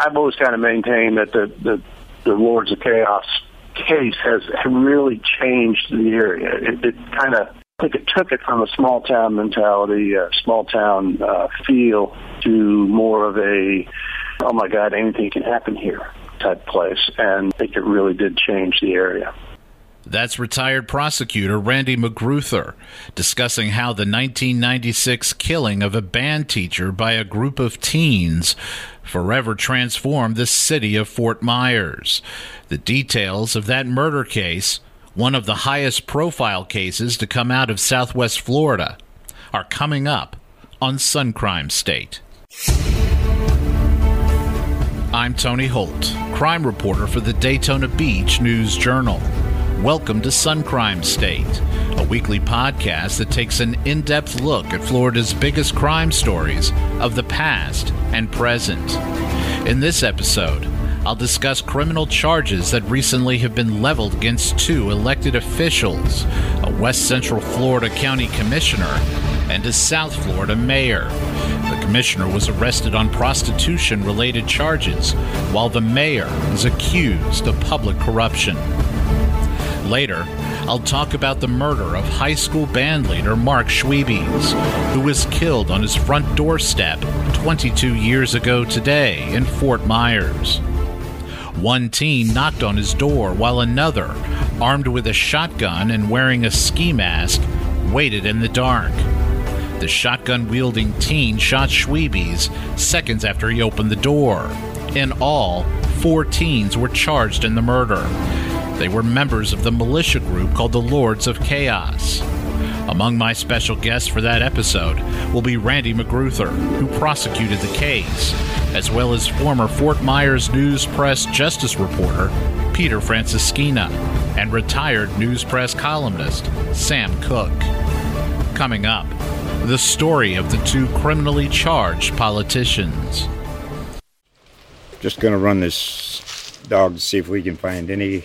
I've always kind of maintained that the, the, the Lords of Chaos case has really changed the area. It, it kind of I think it took it from a small town mentality, a small town uh, feel, to more of a, oh my God, anything can happen here type place. And I think it really did change the area. That's retired prosecutor Randy McGruther discussing how the 1996 killing of a band teacher by a group of teens forever transformed the city of Fort Myers. The details of that murder case, one of the highest profile cases to come out of Southwest Florida, are coming up on Sun Crime State. I'm Tony Holt, crime reporter for the Daytona Beach News Journal. Welcome to Sun Crime State, a weekly podcast that takes an in depth look at Florida's biggest crime stories of the past and present. In this episode, I'll discuss criminal charges that recently have been leveled against two elected officials a West Central Florida County Commissioner and a South Florida Mayor. The commissioner was arrested on prostitution related charges, while the mayor is accused of public corruption. Later, I'll talk about the murder of high school bandleader Mark Schwebes, who was killed on his front doorstep 22 years ago today in Fort Myers. One teen knocked on his door while another, armed with a shotgun and wearing a ski mask, waited in the dark. The shotgun wielding teen shot Schwebes seconds after he opened the door. In all, four teens were charged in the murder. They were members of the militia group called the Lords of Chaos. Among my special guests for that episode will be Randy McGruther, who prosecuted the case, as well as former Fort Myers News Press Justice reporter Peter Franceschina and retired News Press columnist Sam Cook. Coming up, the story of the two criminally charged politicians. Just going to run this dog to see if we can find any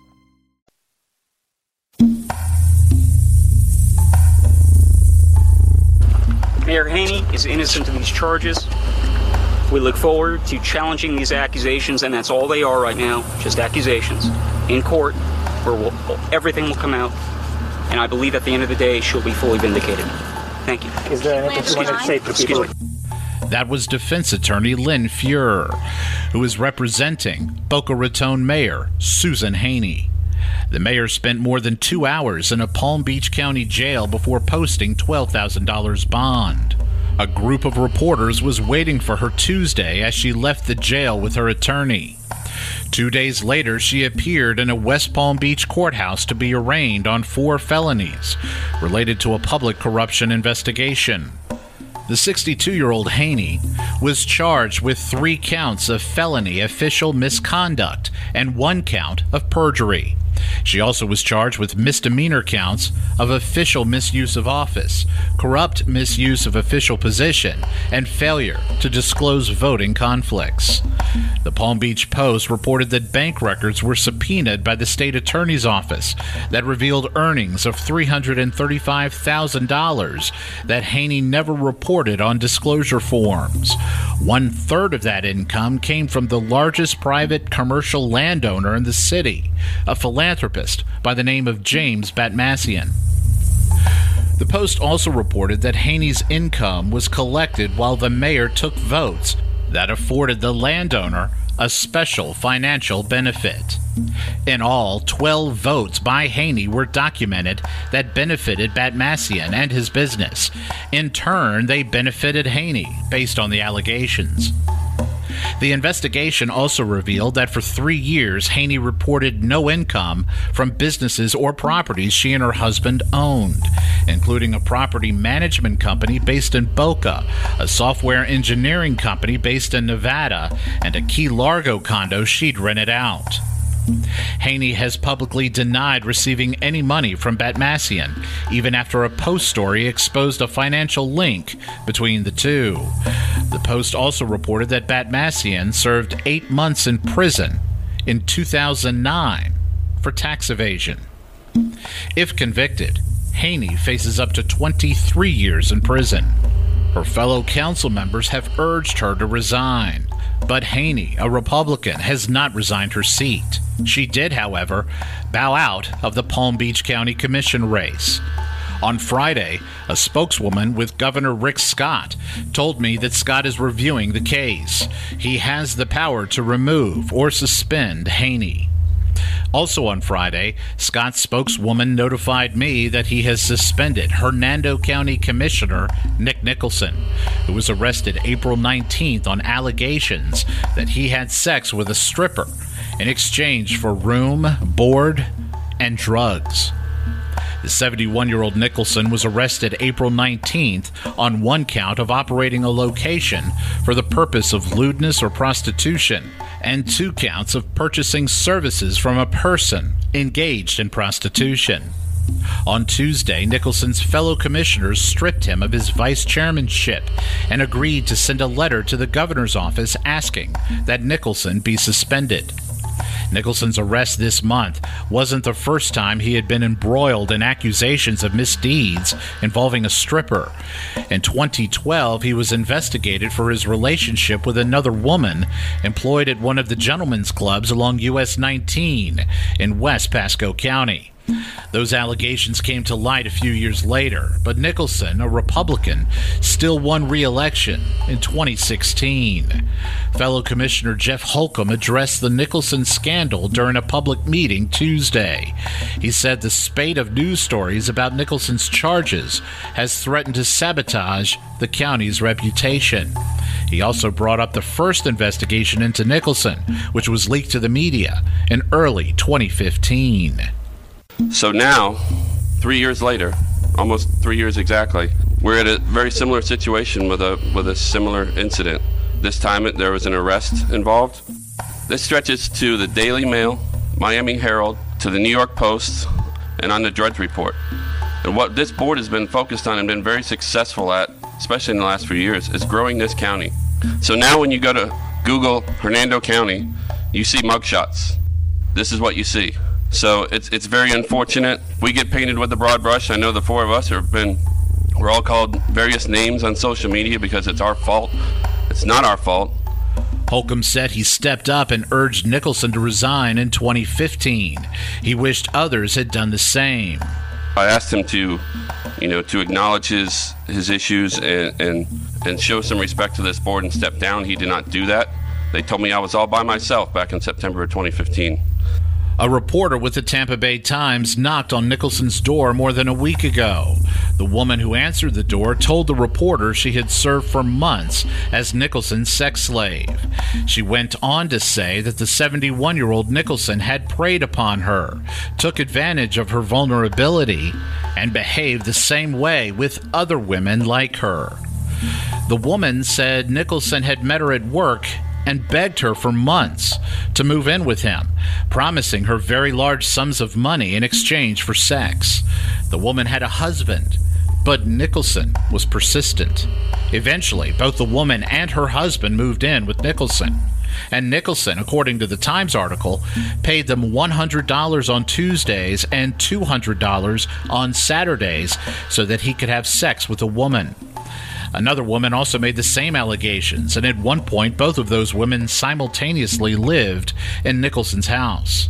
Mayor Haynie is innocent of these charges. We look forward to challenging these accusations, and that's all they are right now just accusations in court where we'll, everything will come out. And I believe at the end of the day, she'll be fully vindicated. Thank you. Is there anything you want to say to people? That was defense attorney Lynn Fuhrer, who is representing Boca Raton Mayor Susan Haynie. The mayor spent more than two hours in a Palm Beach County jail before posting $12,000 bond. A group of reporters was waiting for her Tuesday as she left the jail with her attorney. Two days later, she appeared in a West Palm Beach courthouse to be arraigned on four felonies related to a public corruption investigation. The 62 year old Haynie was charged with three counts of felony official misconduct and one count of perjury. She also was charged with misdemeanor counts of official misuse of office, corrupt misuse of official position, and failure to disclose voting conflicts. The Palm Beach Post reported that bank records were subpoenaed by the state attorney's office that revealed earnings of $335,000 that Haynie never reported on disclosure forms. One third of that income came from the largest private commercial landowner in the city, a philanthropist by the name of James Batmasian. The Post also reported that Haynie's income was collected while the mayor took votes that afforded the landowner a special financial benefit. In all, 12 votes by Haynie were documented that benefited Batmasian and his business. In turn, they benefited Haynie based on the allegations. The investigation also revealed that for three years, Haynie reported no income from businesses or properties she and her husband owned, including a property management company based in Boca, a software engineering company based in Nevada, and a Key Largo condo she'd rented out. Haynie has publicly denied receiving any money from Batmasian, even after a Post story exposed a financial link between the two. The Post also reported that Batmasian served eight months in prison in 2009 for tax evasion. If convicted, Haynie faces up to 23 years in prison. Her fellow council members have urged her to resign, but Haynie, a Republican, has not resigned her seat. She did, however, bow out of the Palm Beach County Commission race. On Friday, a spokeswoman with Governor Rick Scott told me that Scott is reviewing the case. He has the power to remove or suspend Haynie. Also on Friday, Scott's spokeswoman notified me that he has suspended Hernando County Commissioner Nick Nicholson, who was arrested April 19th on allegations that he had sex with a stripper in exchange for room, board, and drugs. The 71 year old Nicholson was arrested April 19th on one count of operating a location for the purpose of lewdness or prostitution, and two counts of purchasing services from a person engaged in prostitution. On Tuesday, Nicholson's fellow commissioners stripped him of his vice chairmanship and agreed to send a letter to the governor's office asking that Nicholson be suspended. Nicholson's arrest this month wasn't the first time he had been embroiled in accusations of misdeeds involving a stripper. In 2012, he was investigated for his relationship with another woman employed at one of the gentlemen's clubs along US 19 in West Pasco County. Those allegations came to light a few years later, but Nicholson, a Republican, still won re election in 2016. Fellow Commissioner Jeff Holcomb addressed the Nicholson scandal during a public meeting Tuesday. He said the spate of news stories about Nicholson's charges has threatened to sabotage the county's reputation. He also brought up the first investigation into Nicholson, which was leaked to the media in early 2015. So now, three years later, almost three years exactly, we're at a very similar situation with a with a similar incident. This time it, there was an arrest involved. This stretches to the Daily Mail, Miami Herald, to the New York Post, and on the Drudge Report. And what this board has been focused on and been very successful at, especially in the last few years, is growing this county. So now when you go to Google Hernando County, you see mugshots. This is what you see. So it's it's very unfortunate. We get painted with the broad brush. I know the four of us have been we're all called various names on social media because it's our fault. It's not our fault. Holcomb said he stepped up and urged Nicholson to resign in 2015. He wished others had done the same. I asked him to, you know, to acknowledge his his issues and and, and show some respect to this board and step down. He did not do that. They told me I was all by myself back in September of 2015. A reporter with the Tampa Bay Times knocked on Nicholson's door more than a week ago. The woman who answered the door told the reporter she had served for months as Nicholson's sex slave. She went on to say that the 71 year old Nicholson had preyed upon her, took advantage of her vulnerability, and behaved the same way with other women like her. The woman said Nicholson had met her at work and begged her for months to move in with him, promising her very large sums of money in exchange for sex. The woman had a husband, but Nicholson was persistent. Eventually, both the woman and her husband moved in with Nicholson. And Nicholson, according to the Times article, paid them $100 on Tuesdays and $200 on Saturdays so that he could have sex with a woman. Another woman also made the same allegations, and at one point, both of those women simultaneously lived in Nicholson's house.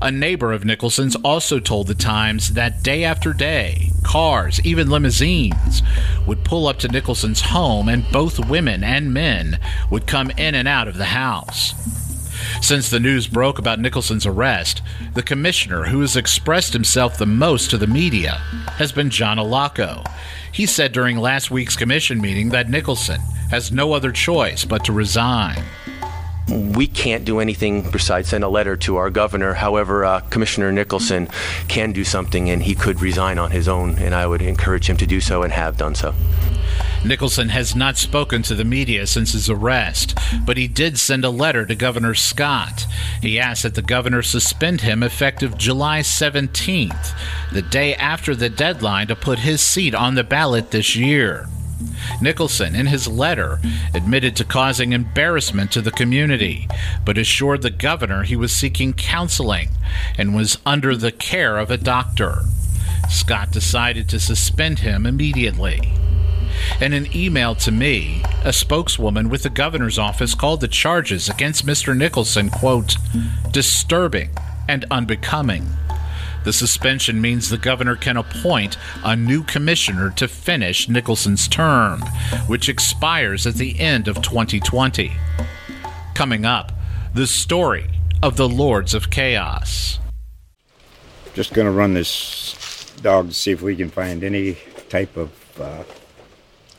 A neighbor of Nicholson's also told the Times that day after day, cars, even limousines, would pull up to Nicholson's home, and both women and men would come in and out of the house. Since the news broke about Nicholson's arrest, the commissioner who has expressed himself the most to the media has been John Allocco. He said during last week's commission meeting that Nicholson has no other choice but to resign we can't do anything besides send a letter to our governor. However, uh, Commissioner Nicholson can do something, and he could resign on his own, and I would encourage him to do so and have done so. Nicholson has not spoken to the media since his arrest, but he did send a letter to Governor Scott. He asked that the governor suspend him effective July 17th, the day after the deadline to put his seat on the ballot this year. Nicholson, in his letter, admitted to causing embarrassment to the community, but assured the governor he was seeking counseling and was under the care of a doctor. Scott decided to suspend him immediately. In an email to me, a spokeswoman with the governor's office called the charges against Mr. Nicholson, quote, disturbing and unbecoming. The suspension means the governor can appoint a new commissioner to finish Nicholson's term, which expires at the end of 2020. Coming up, the story of the Lords of Chaos. Just going to run this dog to see if we can find any type of uh,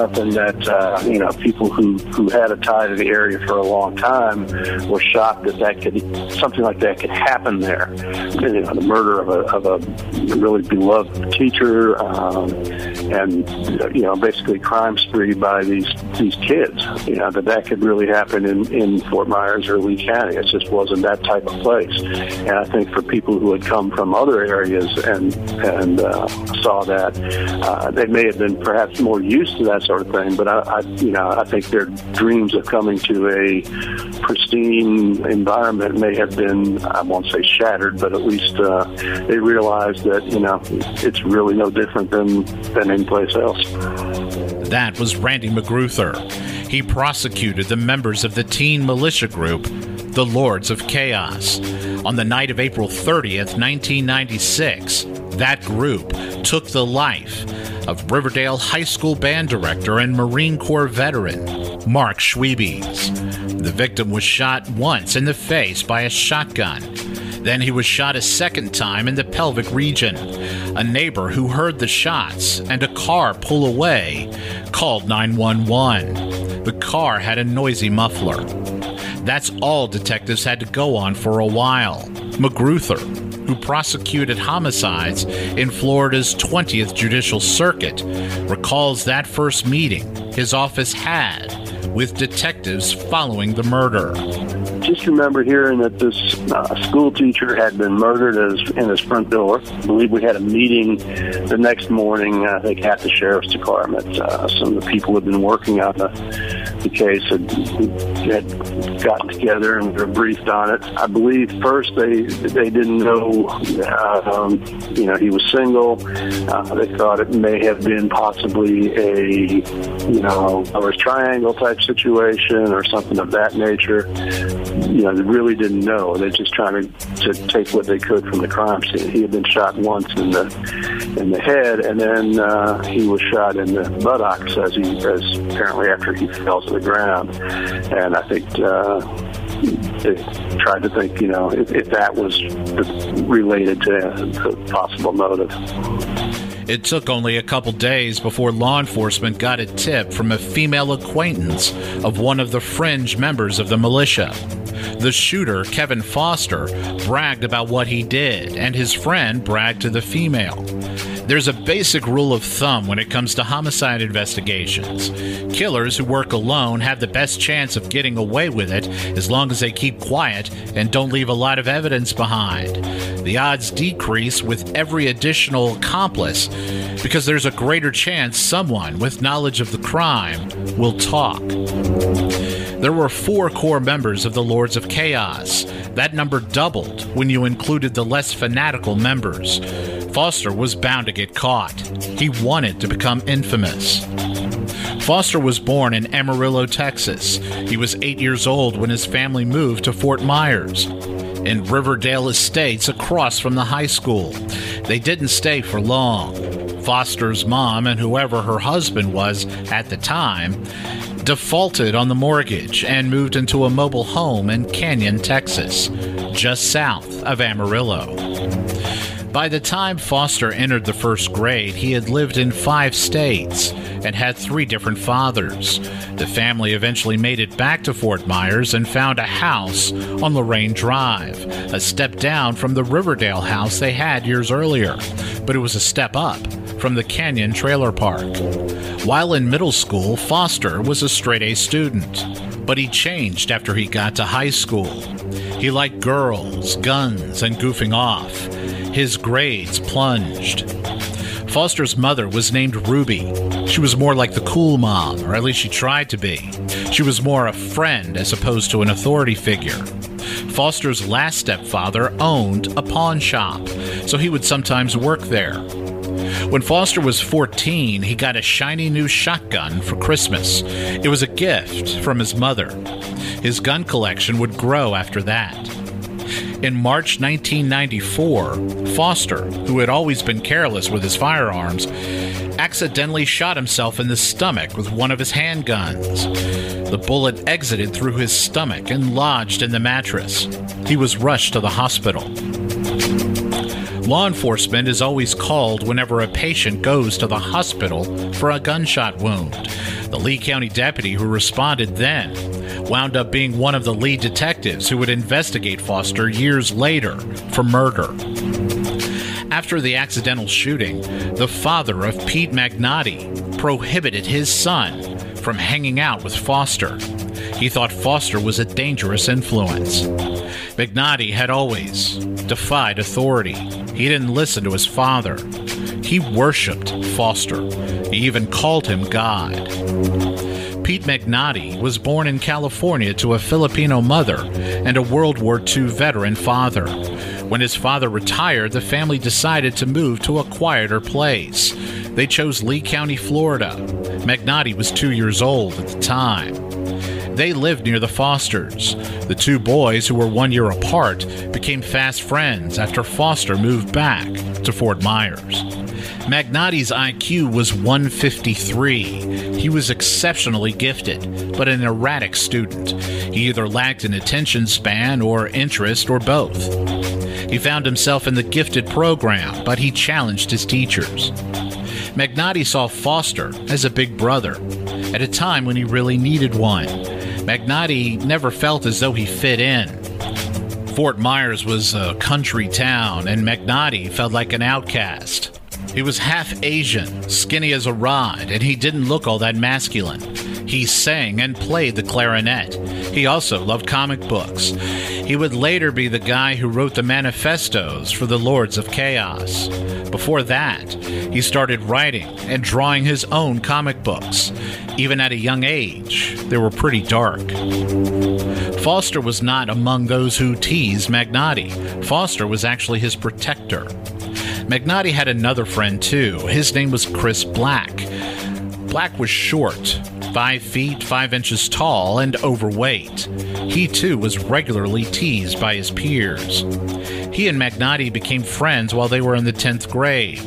Something that uh, you know people who who had a tie to the area for a long time were shocked that that could something like that could happen there. You know, the murder of a of a really beloved teacher, um, and you know, basically crime spree by these these kids. You know that that could really happen in in Fort Myers or Lee County. It just wasn't that type of place. And I think for people who had come from other areas and and uh, saw that, uh, they may have been perhaps more used to that sort of thing. But I, I, you know, I think their dreams of coming to a pristine environment may have been, I won't say shattered, but at least uh, they realized that you know it's really no different than than any place else. That was Randy McGruther. He prosecuted the members of the teen militia group, the Lords of Chaos. On the night of April 30th, 1996, that group took the life of Riverdale High School band director and Marine Corps veteran Mark Schwebes. The victim was shot once in the face by a shotgun. Then he was shot a second time in the pelvic region. A neighbor who heard the shots and a car pull away called 911. The car had a noisy muffler. That's all detectives had to go on for a while. McGruther, who prosecuted homicides in Florida's 20th Judicial Circuit, recalls that first meeting his office had with detectives following the murder. Just remember hearing that this uh, school teacher had been murdered as, in his front door. I believe we had a meeting the next morning, I think, at the sheriff's department. Uh, some of the people who had been working on the, the case had, had gotten together and were briefed on it. I believe first they they didn't know, uh, um, you know, he was single. Uh, they thought it may have been possibly a, you know, a triangle type situation or something of that nature. You know, really didn't know. They're just trying to, to take what they could from the crime scene. He had been shot once in the in the head, and then uh, he was shot in the buttocks as he as apparently after he fell to the ground. And I think uh, they tried to think, you know, if, if that was related to the possible motive. It took only a couple days before law enforcement got a tip from a female acquaintance of one of the fringe members of the militia. The shooter, Kevin Foster, bragged about what he did, and his friend bragged to the female. There's a basic rule of thumb when it comes to homicide investigations. Killers who work alone have the best chance of getting away with it as long as they keep quiet and don't leave a lot of evidence behind. The odds decrease with every additional accomplice because there's a greater chance someone with knowledge of the crime will talk. There were four core members of the Lords of Chaos. That number doubled when you included the less fanatical members. Foster was bound to get caught. He wanted to become infamous. Foster was born in Amarillo, Texas. He was eight years old when his family moved to Fort Myers in Riverdale Estates across from the high school. They didn't stay for long. Foster's mom and whoever her husband was at the time defaulted on the mortgage and moved into a mobile home in Canyon, Texas, just south of Amarillo. By the time Foster entered the first grade, he had lived in five states and had three different fathers. The family eventually made it back to Fort Myers and found a house on Lorraine Drive, a step down from the Riverdale house they had years earlier, but it was a step up from the Canyon Trailer Park. While in middle school, Foster was a straight A student, but he changed after he got to high school. He liked girls, guns, and goofing off. His grades plunged. Foster's mother was named Ruby. She was more like the cool mom, or at least she tried to be. She was more a friend as opposed to an authority figure. Foster's last stepfather owned a pawn shop, so he would sometimes work there. When Foster was 14, he got a shiny new shotgun for Christmas. It was a gift from his mother. His gun collection would grow after that. In March 1994, Foster, who had always been careless with his firearms, accidentally shot himself in the stomach with one of his handguns. The bullet exited through his stomach and lodged in the mattress. He was rushed to the hospital. Law enforcement is always called whenever a patient goes to the hospital for a gunshot wound. The Lee County deputy who responded then wound up being one of the lead detectives who would investigate Foster years later for murder. After the accidental shooting, the father of Pete Magnotti prohibited his son from hanging out with Foster. He thought Foster was a dangerous influence. Magnotti had always defied authority. He didn't listen to his father. He worshiped Foster. He even called him God. Pete Magnotti was born in California to a Filipino mother and a World War II veteran father. When his father retired, the family decided to move to a quieter place. They chose Lee County, Florida. Magnotti was two years old at the time. They lived near the Fosters. The two boys, who were one year apart, became fast friends after Foster moved back to Fort Myers. Magnotti's IQ was 153. He was exceptionally gifted, but an erratic student. He either lacked an attention span or interest or both. He found himself in the gifted program, but he challenged his teachers. Magnotti saw Foster as a big brother at a time when he really needed one. Magnotti never felt as though he fit in. Fort Myers was a country town, and Magnotti felt like an outcast. He was half Asian, skinny as a rod, and he didn't look all that masculine. He sang and played the clarinet. He also loved comic books. He would later be the guy who wrote the manifestos for the Lords of Chaos. Before that, he started writing and drawing his own comic books. Even at a young age, they were pretty dark. Foster was not among those who teased Magnotti. Foster was actually his protector. Magnotti had another friend too. His name was Chris Black. Black was short, five feet, five inches tall, and overweight. He too was regularly teased by his peers. He and Magnotti became friends while they were in the 10th grade.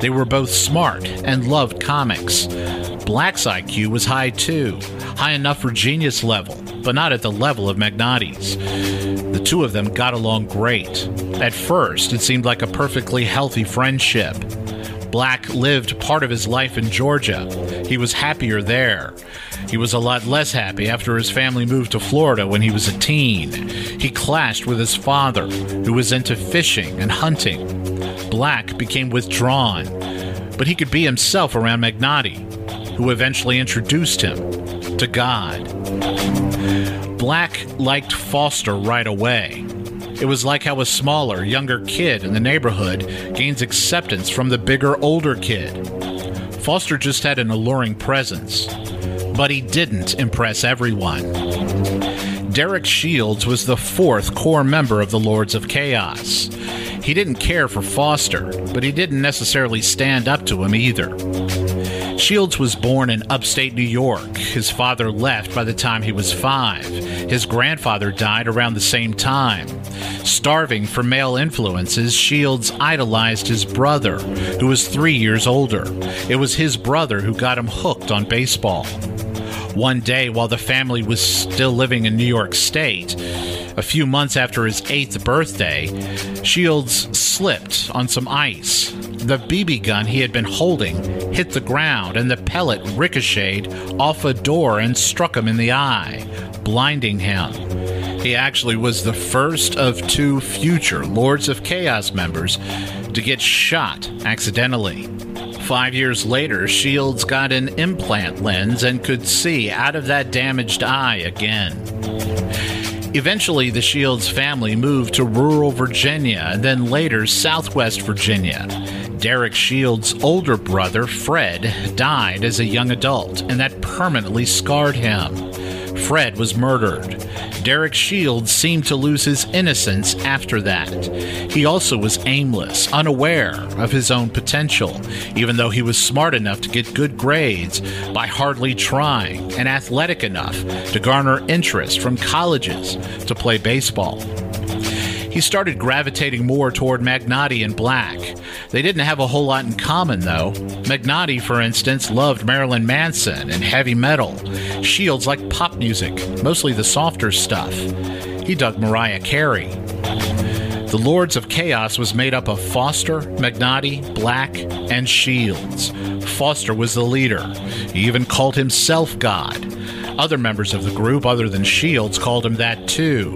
They were both smart and loved comics. Black's IQ was high too, high enough for genius level, but not at the level of Magnotti's. The two of them got along great. At first, it seemed like a perfectly healthy friendship. Black lived part of his life in Georgia. He was happier there. He was a lot less happy after his family moved to Florida when he was a teen. He clashed with his father, who was into fishing and hunting. Black became withdrawn. but he could be himself around Magnotti, who eventually introduced him to God. Black liked Foster right away. It was like how a smaller, younger kid in the neighborhood gains acceptance from the bigger, older kid. Foster just had an alluring presence, but he didn't impress everyone. Derek Shields was the fourth core member of the Lords of Chaos. He didn't care for Foster, but he didn't necessarily stand up to him either. Shields was born in upstate New York. His father left by the time he was five. His grandfather died around the same time. Starving for male influences, Shields idolized his brother, who was three years older. It was his brother who got him hooked on baseball. One day, while the family was still living in New York State, a few months after his eighth birthday, Shields slipped on some ice. The BB gun he had been holding hit the ground, and the pellet ricocheted off a door and struck him in the eye, blinding him. He actually was the first of two future Lords of Chaos members to get shot accidentally. Five years later, Shields got an implant lens and could see out of that damaged eye again. Eventually, the Shields family moved to rural Virginia and then later southwest Virginia. Derek Shields' older brother, Fred, died as a young adult, and that permanently scarred him. Fred was murdered. Derek Shields seemed to lose his innocence after that. He also was aimless, unaware of his own potential, even though he was smart enough to get good grades by hardly trying, and athletic enough to garner interest from colleges to play baseball. He started gravitating more toward Magnotti and Black. They didn't have a whole lot in common, though. Magnotti, for instance, loved Marilyn Manson and heavy metal. Shields liked pop music, mostly the softer stuff. He dug Mariah Carey. The Lords of Chaos was made up of Foster, Magnotti, Black, and Shields. Foster was the leader. He even called himself God. Other members of the group, other than Shields, called him that too.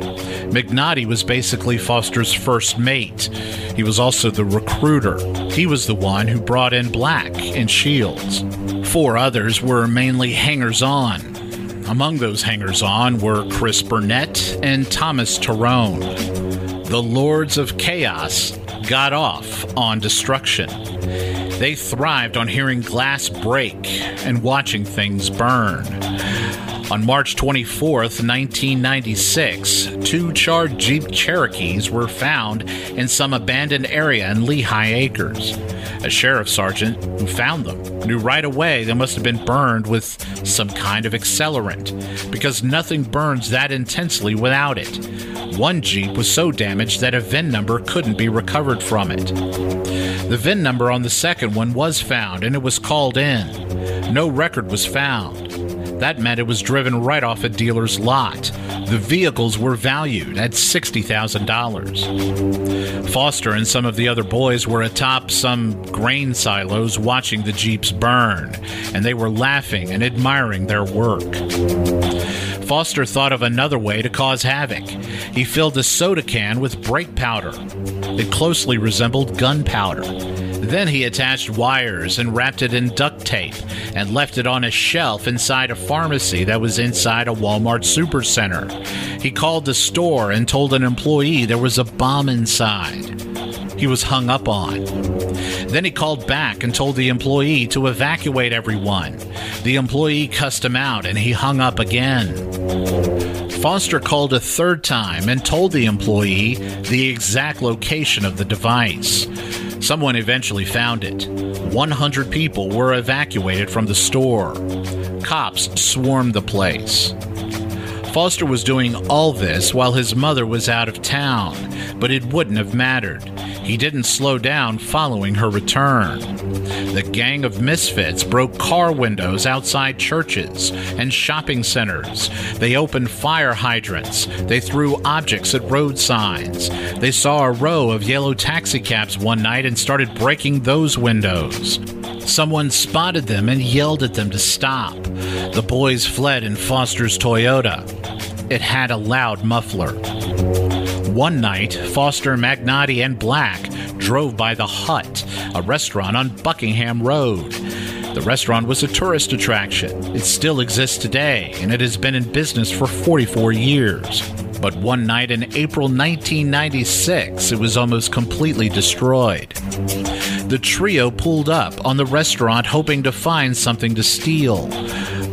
Magnotti was basically Foster's first mate. He was also the recruiter. He was the one who brought in Black and Shields. Four others were mainly hangers on. Among those hangers on were Chris Burnett and Thomas Torrone. The Lords of Chaos got off on destruction. They thrived on hearing glass break and watching things burn. On March 24, 1996, two charred Jeep Cherokees were found in some abandoned area in Lehigh Acres. A sheriff sergeant who found them knew right away they must have been burned with some kind of accelerant, because nothing burns that intensely without it. One Jeep was so damaged that a VIN number couldn't be recovered from it. The VIN number on the second one was found and it was called in. No record was found. That meant it was driven right off a dealer's lot. The vehicles were valued at $60,000. Foster and some of the other boys were atop some grain silos watching the Jeeps burn, and they were laughing and admiring their work. Foster thought of another way to cause havoc. He filled a soda can with brake powder. It closely resembled gunpowder. Then he attached wires and wrapped it in duct tape and left it on a shelf inside a pharmacy that was inside a Walmart supercenter. He called the store and told an employee there was a bomb inside. He was hung up on. Then he called back and told the employee to evacuate everyone. The employee cussed him out and he hung up again. Foster called a third time and told the employee the exact location of the device. Someone eventually found it. 100 people were evacuated from the store. Cops swarmed the place. Foster was doing all this while his mother was out of town, but it wouldn't have mattered. He didn't slow down following her return. The gang of misfits broke car windows outside churches and shopping centers. They opened fire hydrants. They threw objects at road signs. They saw a row of yellow taxicabs one night and started breaking those windows. Someone spotted them and yelled at them to stop. The boys fled in Foster's Toyota. It had a loud muffler. One night, Foster, Magnotti, and Black drove by The Hut, a restaurant on Buckingham Road. The restaurant was a tourist attraction. It still exists today, and it has been in business for 44 years. But one night in April 1996, it was almost completely destroyed. The trio pulled up on the restaurant hoping to find something to steal.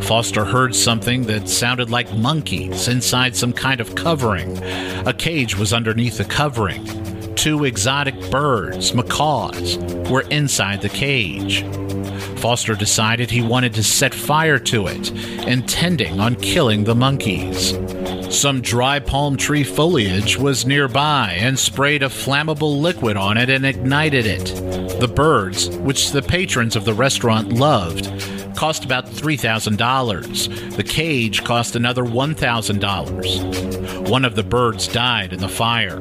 Foster heard something that sounded like monkeys inside some kind of covering. A cage was underneath the covering. Two exotic birds, macaws, were inside the cage. Foster decided he wanted to set fire to it, intending on killing the monkeys. Some dry palm tree foliage was nearby and sprayed a flammable liquid on it and ignited it. The birds, which the patrons of the restaurant loved, cost about $3,000. The cage cost another $1,000. One of the birds died in the fire.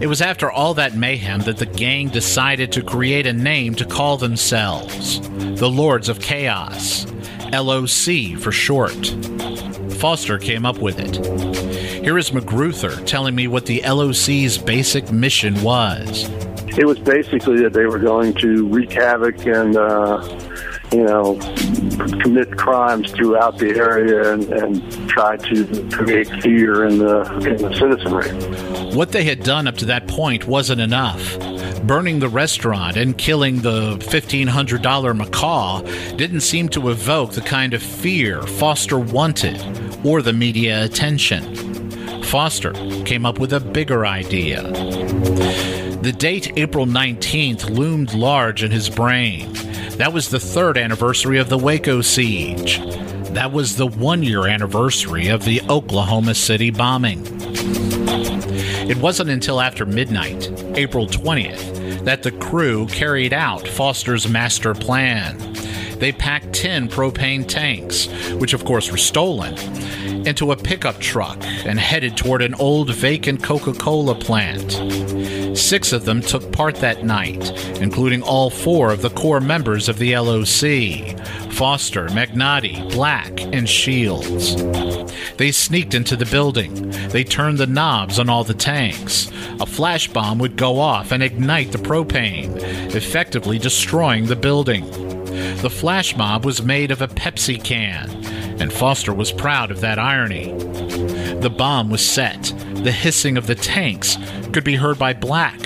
It was after all that mayhem that the gang decided to create a name to call themselves the Lords of Chaos, LOC for short. Foster came up with it. Here is McGruther telling me what the LOC's basic mission was. It was basically that they were going to wreak havoc and, uh, you know, commit crimes throughout the area and, and try to create fear in the, in the citizenry. What they had done up to that point wasn't enough. Burning the restaurant and killing the $1,500 macaw didn't seem to evoke the kind of fear Foster wanted or the media attention. Foster came up with a bigger idea. The date April 19th loomed large in his brain. That was the third anniversary of the Waco siege. That was the one year anniversary of the Oklahoma City bombing. It wasn't until after midnight, April 20th, that the crew carried out Foster's master plan. They packed 10 propane tanks, which of course were stolen, into a pickup truck and headed toward an old vacant Coca Cola plant. Six of them took part that night, including all four of the core members of the LOC Foster, Magnotti, Black, and Shields. They sneaked into the building. They turned the knobs on all the tanks. A flash bomb would go off and ignite the propane, effectively destroying the building. The flash mob was made of a Pepsi can, and Foster was proud of that irony. The bomb was set. The hissing of the tanks could be heard by Black,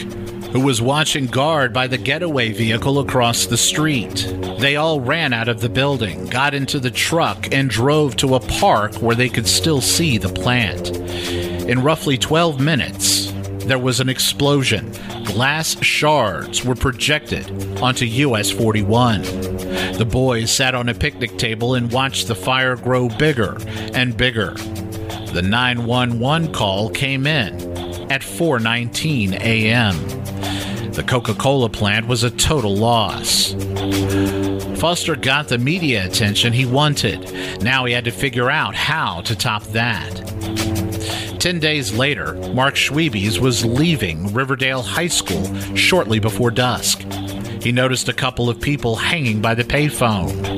who was watching guard by the getaway vehicle across the street. They all ran out of the building, got into the truck, and drove to a park where they could still see the plant. In roughly 12 minutes, there was an explosion. Glass shards were projected onto US 41. The boys sat on a picnic table and watched the fire grow bigger and bigger. The 911 call came in at 4:19 a.m. The Coca-Cola plant was a total loss. Foster got the media attention he wanted. Now he had to figure out how to top that. Ten days later, Mark Schwebes was leaving Riverdale High School shortly before dusk. He noticed a couple of people hanging by the payphone.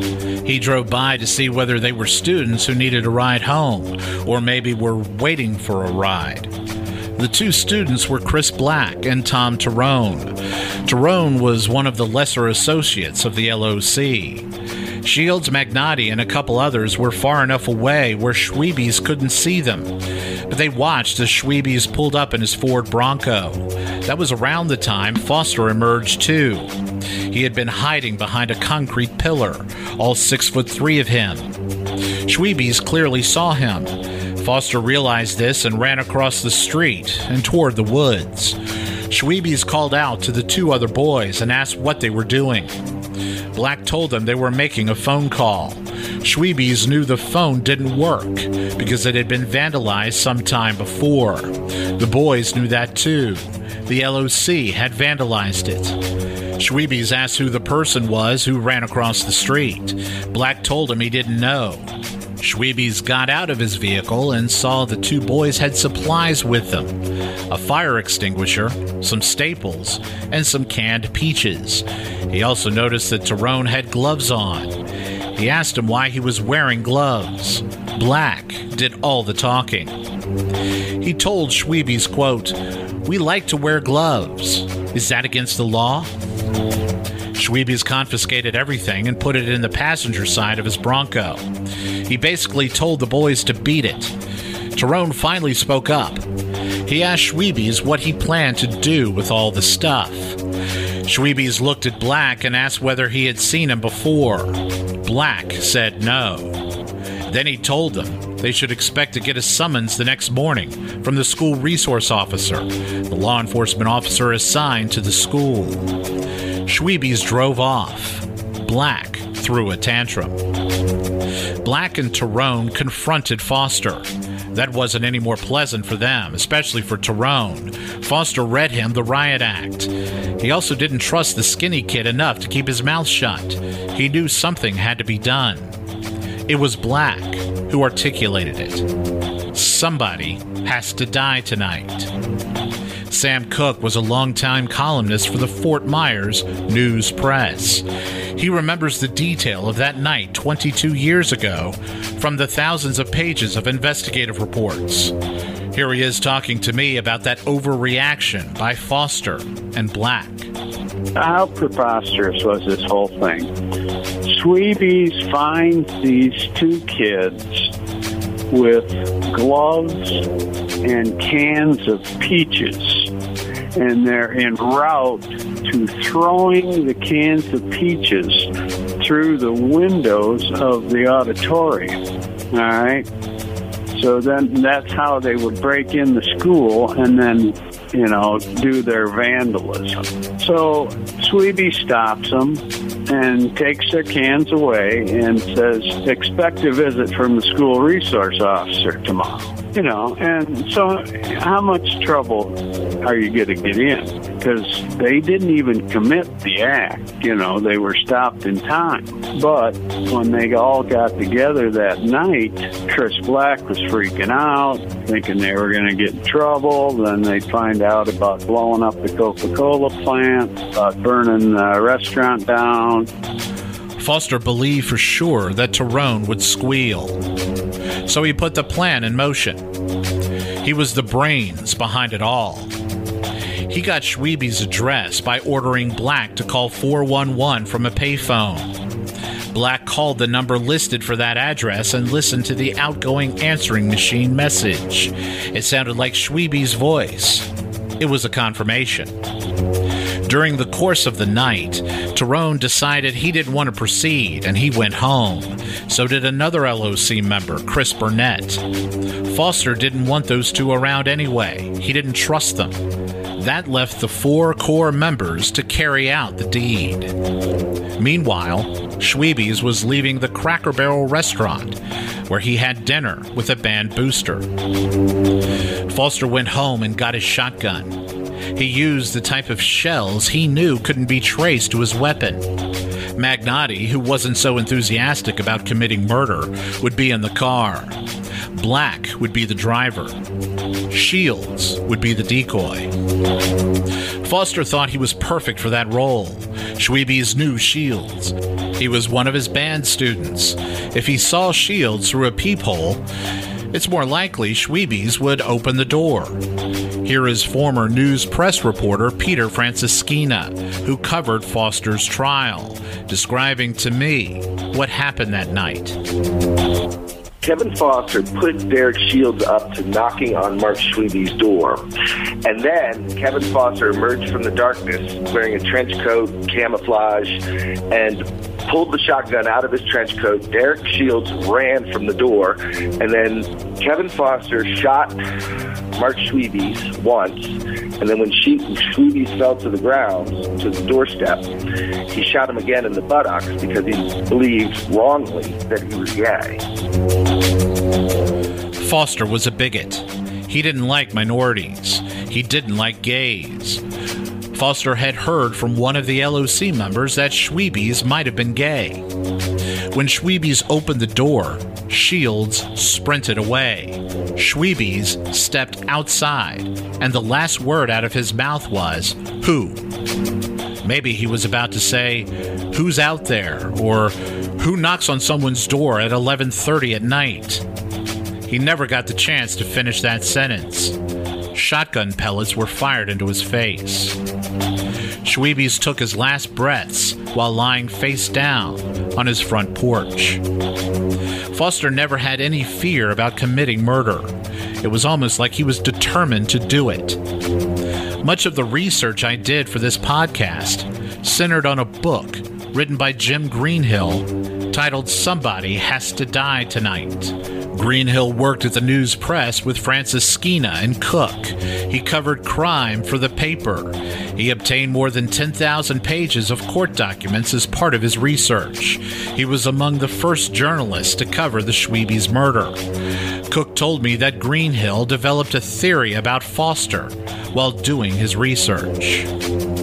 He drove by to see whether they were students who needed a ride home, or maybe were waiting for a ride. The two students were Chris Black and Tom Torrone. Torrone was one of the lesser associates of the LOC. Shields, Magnotti, and a couple others were far enough away where Schwebes couldn't see them. But they watched as Schwebes pulled up in his Ford Bronco. That was around the time Foster emerged too. He had been hiding behind a concrete pillar, all six foot three of him. Schwebes clearly saw him. Foster realized this and ran across the street and toward the woods. Schwebes called out to the two other boys and asked what they were doing. Black told them they were making a phone call. Schwebes knew the phone didn't work because it had been vandalized some time before. The boys knew that too. The LOC had vandalized it. Schwebes asked who the person was who ran across the street. Black told him he didn't know. Schwebes got out of his vehicle and saw the two boys had supplies with them a fire extinguisher, some staples, and some canned peaches. He also noticed that Torrone had gloves on. He asked him why he was wearing gloves. Black did all the talking. He told Schwebes, quote, We like to wear gloves. Is that against the law? Schwebes confiscated everything and put it in the passenger side of his Bronco. He basically told the boys to beat it. Torrone finally spoke up. He asked Schwebes what he planned to do with all the stuff. Schwebes looked at Black and asked whether he had seen him before. Black said no. Then he told them they should expect to get a summons the next morning from the school resource officer, the law enforcement officer assigned to the school. Schwebes drove off. Black threw a tantrum. Black and Torrone confronted Foster. That wasn't any more pleasant for them, especially for Torrone. Foster read him the riot act. He also didn't trust the skinny kid enough to keep his mouth shut. He knew something had to be done. It was Black who articulated it. Somebody has to die tonight. Sam Cook was a longtime columnist for the Fort Myers News Press. He remembers the detail of that night 22 years ago from the thousands of pages of investigative reports. Here he is talking to me about that overreaction by Foster and Black. How preposterous was this whole thing? Schwebes finds these two kids with gloves and cans of peaches, and they're en route to throwing the cans of peaches through the windows of the auditorium. All right. So then that's how they would break in the school and then, you know, do their vandalism. So Schwebes stops them and takes their cans away and says, expect a visit from the school resource officer tomorrow. You know, and so how much trouble are you going to get in? Because they didn't even commit the act. You know, they were stopped in time. But when they all got together that night, Chris Black was freaking out, thinking they were going to get in trouble. Then they'd find out about blowing up the Coca Cola plant, about burning the restaurant down. Foster believed for sure that Torrone would squeal. So he put the plan in motion. He was the brains behind it all. He got Schwebes' address by ordering Black to call 411 from a payphone. Black called the number listed for that address and listened to the outgoing answering machine message. It sounded like Schwebes' voice. It was a confirmation. During the course of the night, Torrone decided he didn't want to proceed and he went home. So did another LOC member, Chris Burnett. Foster didn't want those two around anyway, he didn't trust them. That left the four core members to carry out the deed. Meanwhile, Schwebes was leaving the Cracker Barrel restaurant, where he had dinner with a band booster. Foster went home and got his shotgun. He used the type of shells he knew couldn't be traced to his weapon. Magnotti, who wasn't so enthusiastic about committing murder, would be in the car. Black would be the driver. Shields would be the decoy. Foster thought he was perfect for that role. Schwebes knew Shields. He was one of his band students. If he saw Shields through a peephole, it's more likely Schwebes would open the door. Here is former news press reporter Peter Franceschina, who covered Foster's trial, describing to me what happened that night. Kevin Foster put Derek Shields up to knocking on Mark Schwebes' door. And then Kevin Foster emerged from the darkness wearing a trench coat, camouflage, and pulled the shotgun out of his trench coat. Derek Shields ran from the door. And then Kevin Foster shot Mark Schwebes once. And then when she, Schwebes fell to the ground, to the doorstep, he shot him again in the buttocks because he believed wrongly that he was gay. Foster was a bigot. He didn't like minorities. He didn't like gays. Foster had heard from one of the LOC members that Schwebes might have been gay. When Schwebes opened the door, Shields sprinted away. Schwebes stepped outside, and the last word out of his mouth was, Who? Maybe he was about to say, Who's out there? or Who knocks on someone's door at 11:30 at night? He never got the chance to finish that sentence. Shotgun pellets were fired into his face. Schwebes took his last breaths while lying face down on his front porch. Foster never had any fear about committing murder. It was almost like he was determined to do it. Much of the research I did for this podcast centered on a book written by Jim Greenhill titled Somebody Has to Die Tonight. Greenhill worked at the news press with Franceschina and Cook. He covered crime for the paper. He obtained more than 10,000 pages of court documents as part of his research. He was among the first journalists to cover the Schwebes murder. Cook told me that Greenhill developed a theory about Foster while doing his research.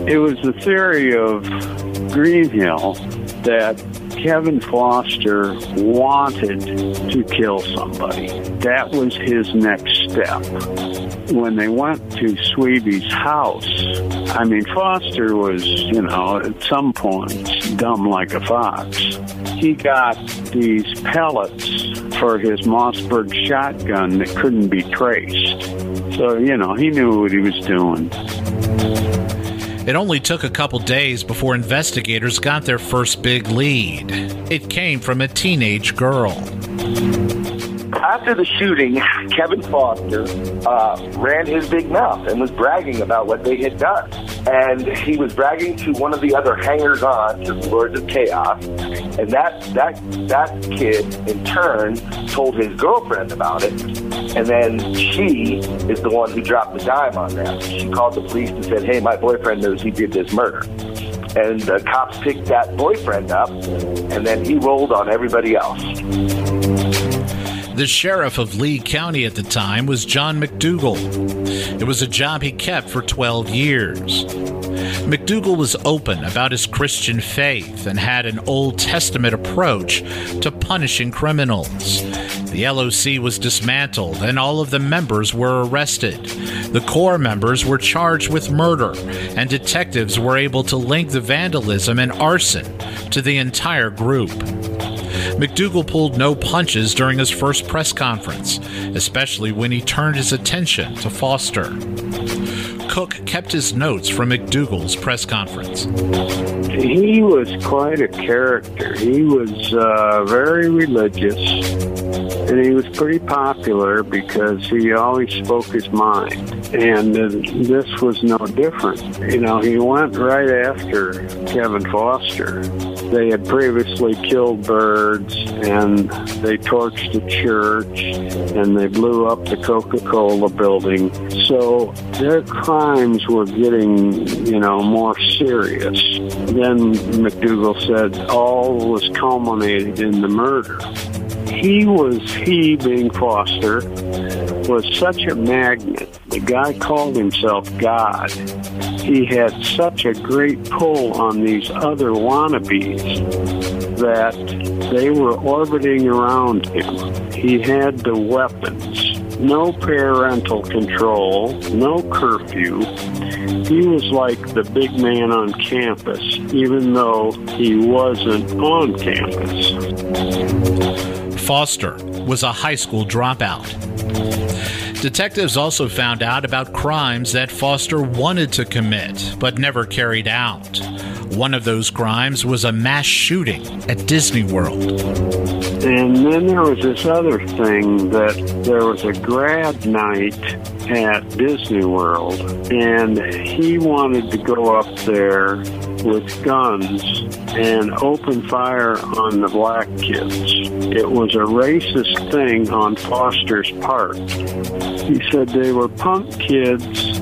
It was the theory of Greenhill that Kevin Foster wanted to kill somebody. That was his next step. When they went to Sweeby's house, I mean, Foster was, you know, at some points dumb like a fox. He got these pellets for his Mossberg shotgun that couldn't be traced. So, you know, he knew what he was doing. It only took a couple days before investigators got their first big lead. It came from a teenage girl. After the shooting, Kevin Foster uh, ran his big mouth and was bragging about what they had done. And he was bragging to one of the other hangers-on to the Lords of Chaos, and that that that kid in turn told his girlfriend about it, and then she is the one who dropped the dime on them. She called the police and said, "Hey, my boyfriend knows he did this murder." And the cops picked that boyfriend up, and then he rolled on everybody else. The sheriff of Lee County at the time was John McDougal. It was a job he kept for 12 years. McDougal was open about his Christian faith and had an Old Testament approach to punishing criminals. The LOC was dismantled and all of the members were arrested. The core members were charged with murder, and detectives were able to link the vandalism and arson to the entire group. McDougal pulled no punches during his first press conference, especially when he turned his attention to Foster. Cook kept his notes from McDougal's press conference. He was quite a character. He was uh, very religious, and he was pretty popular because he always spoke his mind. And uh, this was no different. You know, he went right after Kevin Foster. They had previously killed birds, and they torched the church, and they blew up the Coca Cola building. So their crimes were getting, you know, more serious. Then McDougal said all was culminated in the murder. He was, he being Foster, was such a magnet. The guy called himself God. He had such a great pull on these other wannabes that they were orbiting around him. He had the weapons, no parental control, no curfew. He was like the big man on campus, even though he wasn't on campus. Foster was a high school dropout. Detectives also found out about crimes that Foster wanted to commit but never carried out. One of those crimes was a mass shooting at Disney World. And then there was this other thing that there was a grad night at Disney World, and he wanted to go up there with guns and open fire on the black kids. It was a racist thing on Foster's part. He said they were punk kids.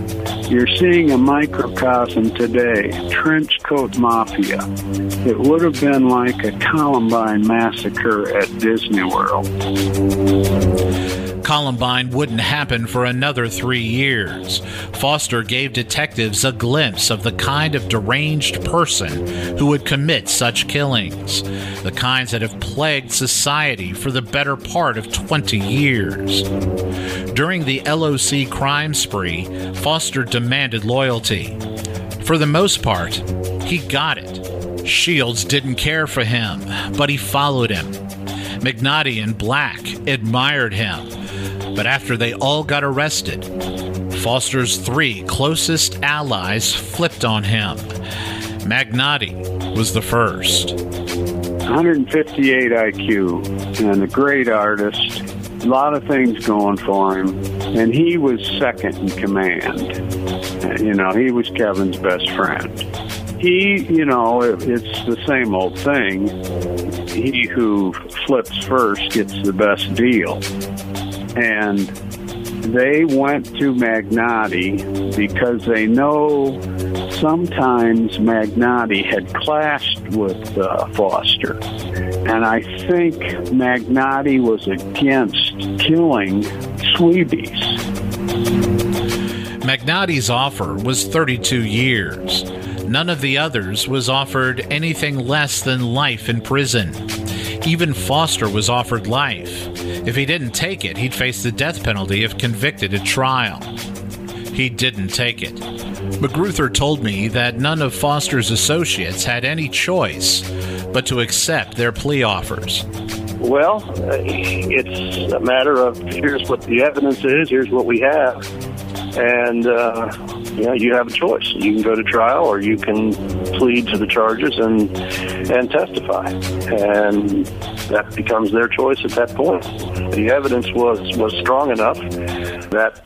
You're seeing a microcosm today, trench coat mafia. It would have been like a Columbine massacre at Disney World. Columbine wouldn't happen for another three years. Foster gave detectives a glimpse of the kind of deranged person who would commit such killings, the kinds that have plagued society for the better part of 20 years. During the LOC crime spree, Foster demanded loyalty. For the most part, he got it. Shields didn't care for him, but he followed him. Magnotti and Black admired him. But after they all got arrested, Foster's three closest allies flipped on him. Magnotti was the first. 158 IQ and a great artist. A lot of things going for him. And he was second in command. Uh, you know, he was Kevin's best friend. He, you know, it's the same old thing. He who flips first gets the best deal. And they went to Magnotti because they know sometimes Magnotti had clashed with uh, Foster. And I think Magnotti was against killing Sweebies. Magnotti's offer was 32 years. None of the others was offered anything less than life in prison. Even Foster was offered life. If he didn't take it, he'd face the death penalty if convicted at trial. He didn't take it. McGruther told me that none of Foster's associates had any choice but to accept their plea offers. Well, uh, it's a matter of here's what the evidence is, here's what we have, and uh, you know you have a choice. You can go to trial, or you can plead to the charges and and testify, and that becomes their choice at that point. The evidence was was strong enough that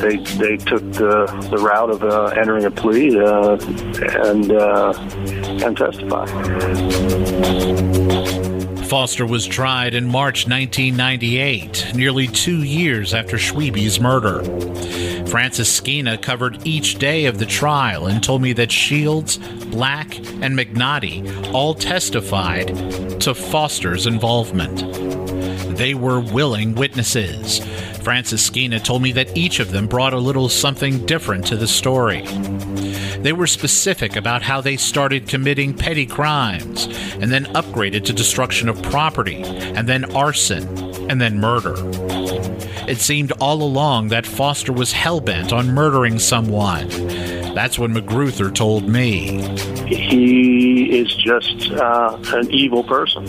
they they took the the route of uh, entering a plea uh, and uh, and testify. Foster was tried in March 1998, nearly two years after Schwebes' murder. Franceschina covered each day of the trial and told me that Shields, Black, and Magnotti all testified to Foster's involvement. They were willing witnesses. Franceschina told me that each of them brought a little something different to the story. They were specific about how they started committing petty crimes and then upgraded to destruction of property and then arson and then murder. It seemed all along that Foster was hell-bent on murdering someone. That's what McGruther told me. He is just uh, an evil person.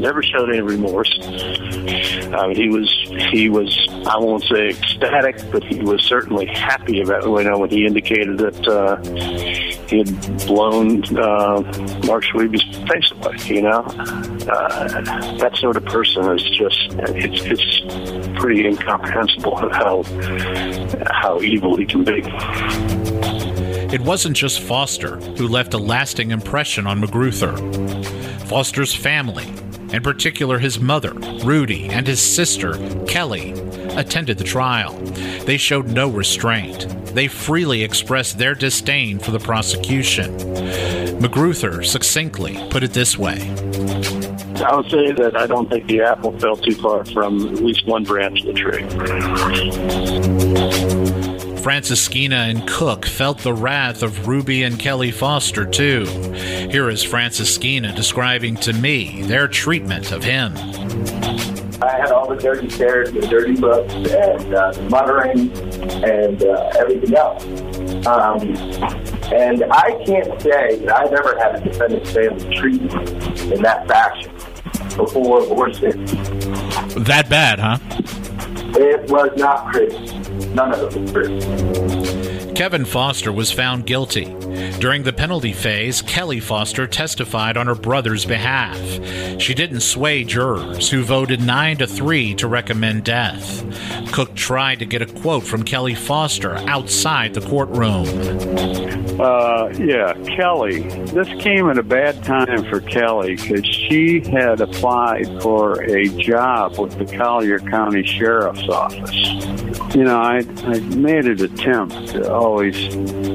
Never showed any remorse. Mean, he was he was I won't say ecstatic, but he was certainly happy about you know when he indicated that uh, he had blown uh, Mark Schwebes' face away. You know, uh, that sort of person is just it's it's pretty incomprehensible how how evil he can be. It wasn't just Foster who left a lasting impression on McGruther. Foster's family, in particular his mother, Ruby, and his sister, Kelly, attended the trial. They showed no restraint. They freely expressed their disdain for the prosecution. McGruther succinctly put it this way I would say that I don't think the apple fell too far from at least one branch of the tree. Franceschina and Cook felt the wrath of Ruby and Kelly Foster, too. Here is Franceschina describing to me their treatment of him. I had all the dirty stares, the dirty looks, and uh, muttering, and uh, everything else. Um, and I can't say that I've ever had a defendant's family treat me in that fashion before or since. That bad, huh? It was not pretty. None of. Kevin Foster was found guilty. During the penalty phase, Kelly Foster testified on her brother's behalf. She didn't sway jurors, who voted 9 to 3 to recommend death. Cook tried to get a quote from Kelly Foster outside the courtroom. Uh, yeah, Kelly. This came at a bad time for Kelly because she had applied for a job with the Collier County Sheriff's Office. You know, I, I made an attempt to always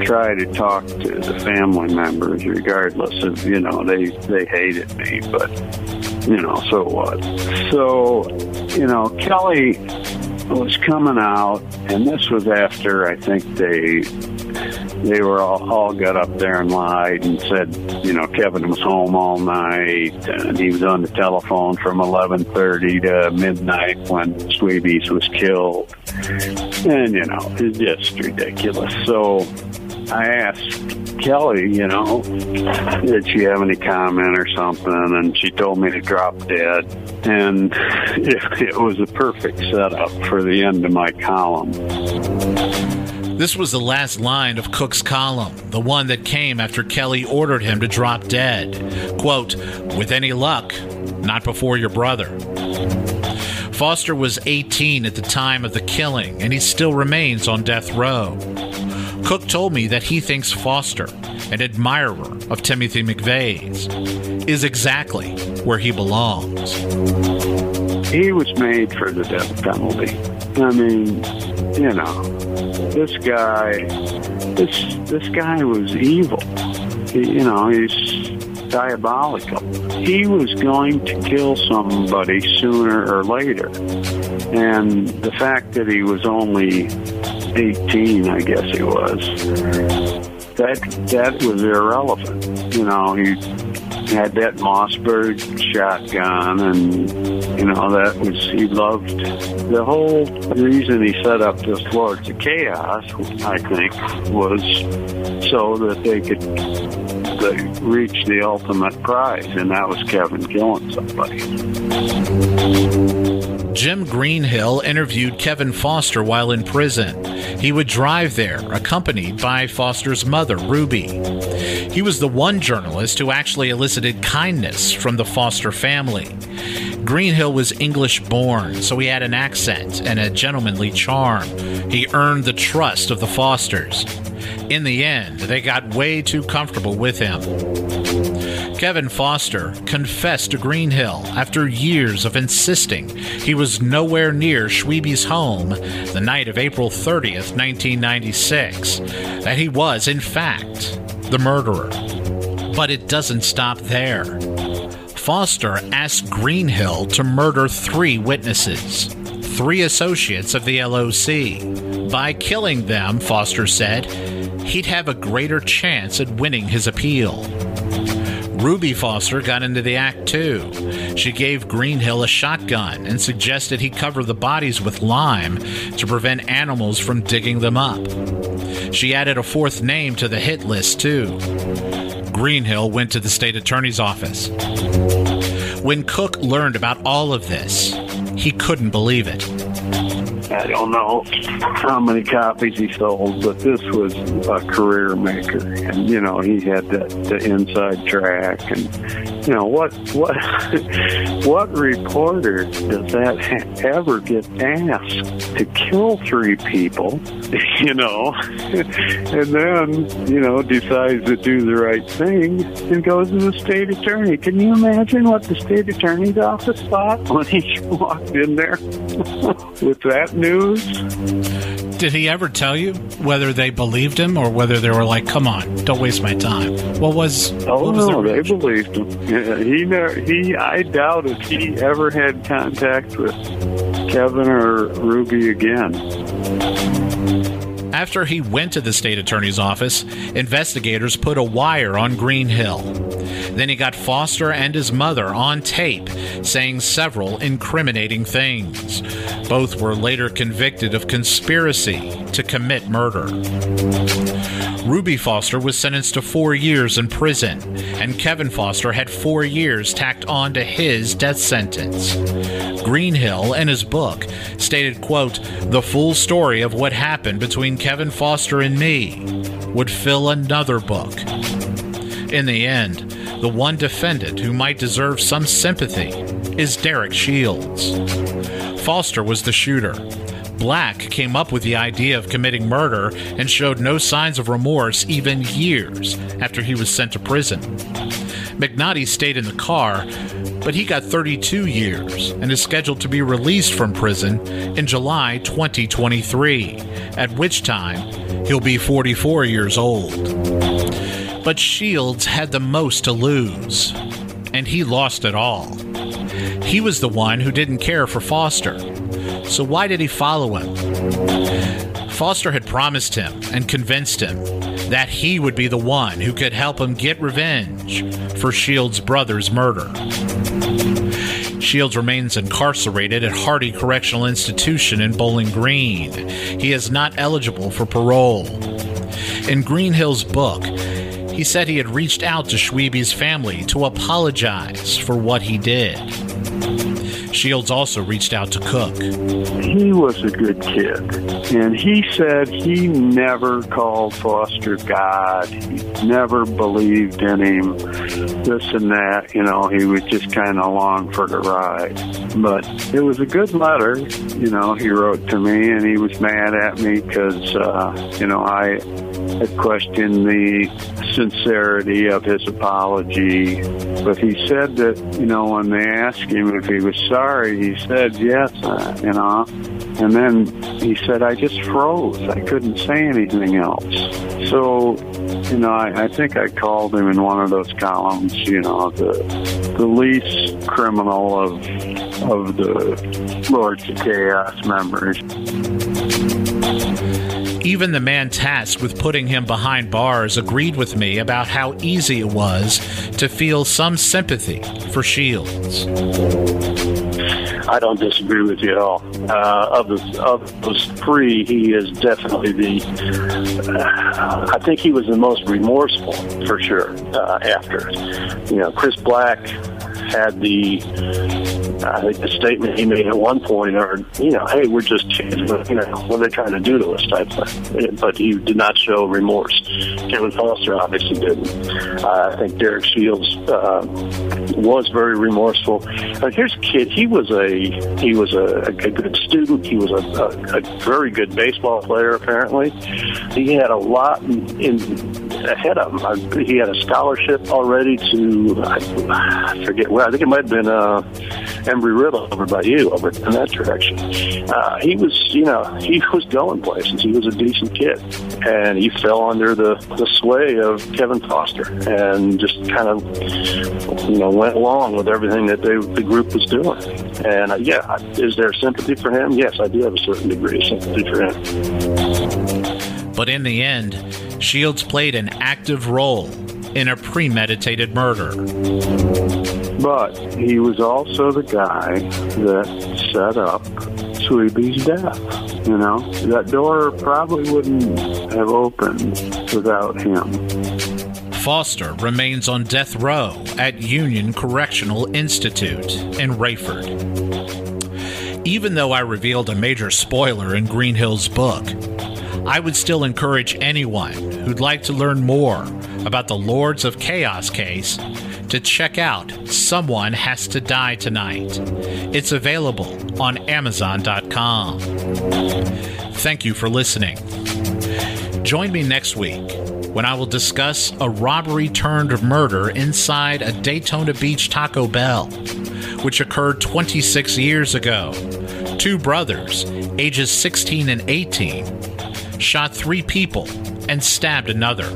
try to talk to the family members, regardless of, you know, they, they hated me, but, you know, so what? So, you know, Kelly was coming out, and this was after I think they they were all, all got up there and lied and said, you know, Kevin was home all night and he was on the telephone from 11:30 to midnight when Sweebies was killed, and you know, it's just ridiculous. So I asked Kelly, you know, did she have any comment or something? And she told me to drop dead. And it, it was a perfect setup for the end of my column. This was the last line of Cook's column, the one that came after Kelly ordered him to drop dead. Quote, with any luck, not before your brother. Foster was 18 at the time of the killing, and he still remains on death row. Cook told me that he thinks Foster, an admirer of Timothy McVeigh's, is exactly where he belongs. He was made for the death penalty. I mean, you know, this guy, this this guy was evil. He, you know, he's diabolical. He was going to kill somebody sooner or later. And the fact that he was only 18, I guess he was, that that was irrelevant. You know, he had that Mossberg shotgun, and you know that was he loved. The whole reason he set up this Lords of Chaos, I think, was so that they could they reach the ultimate prize, and that was Kevin killing somebody. Jim Greenhill interviewed Kevin Foster while in prison. He would drive there, accompanied by Foster's mother, Ruby. He was the one journalist who actually elicited kindness from the Foster family. Greenhill was English born, so he had an accent and a gentlemanly charm. He earned the trust of the Fosters. In the end, they got way too comfortable with him. Kevin Foster confessed to Greenhill after years of insisting he was nowhere near Schwebes' home the night of April 30th, 1996, that he was, in fact, the murderer. But it doesn't stop there. Foster asked Greenhill to murder three witnesses, three associates of the LOC. By killing them, Foster said, he'd have a greater chance at winning his appeal. Ruby Foster got into the act too. She gave Greenhill a shotgun and suggested he cover the bodies with lime to prevent animals from digging them up. She added a fourth name to the hit list too. Greenhill went to the state attorney's office. When Cook learned about all of this, he couldn't believe it. I don't know how many copies he sold, but this was a career maker, and you know he had the, the inside track, and you know what what what reporter does that ha- ever get asked to kill three people, you know, and then you know decides to do the right thing and goes to the state attorney. Can you imagine what the state attorney's office thought when he walked in there with that news? Did he ever tell you whether they believed him or whether they were like, "Come on, don't waste my time"? What was? Oh what was no, they believed him. Yeah, he never, he. I doubt if he ever had contact with Kevin or Ruby again. After he went to the state attorney's office, investigators put a wire on Greenhill. Then he got Foster and his mother on tape saying several incriminating things. Both were later convicted of conspiracy to commit murder. Ruby Foster was sentenced to four years in prison, and Kevin Foster had four years tacked on to his death sentence. Greenhill, in his book, stated, quote, the full story of what happened between Kevin Foster and me would fill another book. In the end, the one defendant who might deserve some sympathy is Derek Shields. Foster was the shooter. Black came up with the idea of committing murder and showed no signs of remorse even years after he was sent to prison. Magnotti stayed in the car, but he got 32 years and is scheduled to be released from prison in July 2023, at which time he'll be 44 years old. But Shields had the most to lose, and he lost it all. He was the one who didn't care for Foster. So why did he follow him? Foster had promised him and convinced him that he would be the one who could help him get revenge for Shields' brother's murder. Shields remains incarcerated at Hardee Correctional Institution in Bowling Green. He is not eligible for parole. In Greenhill's book, he said he had reached out to Schwebes' family to apologize for what he did. Shields also reached out to Cook. He was a good kid. And he said he never called Foster God. He never believed in him, this and that. You know, he was just kind of along for the ride. But it was a good letter, you know, he wrote to me, and he was mad at me because, uh, you know, I questioned the sincerity of his apology. But he said that, you know, when they asked him if he was sorry, he said, yes, you know. And then he said, I just froze. I couldn't say anything else. So, you know, I, I think I called him in one of those columns, you know, the, the least criminal of, of the Lords Chaos members. Even the man tasked with putting him behind bars agreed with me about how easy it was to feel some sympathy for Shields. I don't disagree with you at all. Uh, of the of those three, he is definitely the. Uh, I think he was the most remorseful for sure. Uh, after, you know, Chris Black had the I think the statement he made at one point, or you know, hey, we're just changing, you know, what are they trying to do to us type thing. But he did not show remorse. Kevin Foster obviously didn't. Uh, I think Derek Shields uh, was very remorseful. Uh, here's a kid. He was a he was a, a good student. He was a, a, a very good baseball player. Apparently, he had a lot in, in ahead of him. I, he had a scholarship already to I, I forget where. I think it might have been. Uh, Embry Riddle over by you, over in that direction. Uh, he was, you know, he was going places. He was a decent kid, and he fell under the the sway of Kevin Foster, and just kind of, you know, went along with everything that they, the group was doing. And uh, yeah, is there sympathy for him? Yes, I do have a certain degree of sympathy for him. But in the end, Shields played an active role in a premeditated murder. But he was also the guy that set up Sweeby's death. You know, that door probably wouldn't have opened without him. Foster remains on death row at Union Correctional Institute in Raiford. Even though I revealed a major spoiler in Greenhill's book, I would still encourage anyone who'd like to learn more about the Lords of Chaos case to check out Someone Has to Die Tonight. It's available on Amazon.com. Thank you for listening. Join me next week when I will discuss a robbery turned murder inside a Daytona Beach Taco Bell, which occurred 26 years ago. Two brothers, ages 16 and 18, shot three people and stabbed another.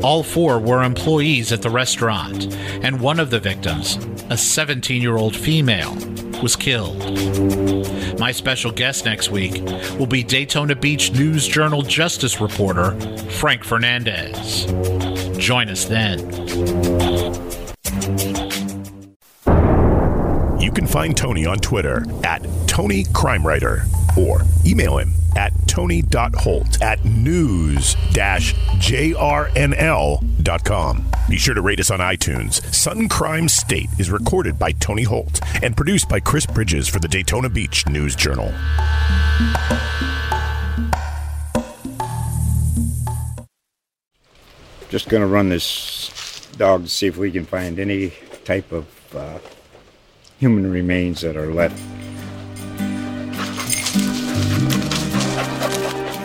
All four were employees at the restaurant, and one of the victims, a 17 year old female, was killed. My special guest next week will be Daytona Beach News Journal Justice reporter Frank Fernandez. Join us then. You can find Tony on Twitter at Tony Crime Writer or email him at tony.holt at news-jrnl.com. Be sure to rate us on iTunes. Sun Crime State is recorded by Tony Holt and produced by Chris Bridges for the Daytona Beach News Journal. Just going to run this dog to see if we can find any type of uh, human remains that are left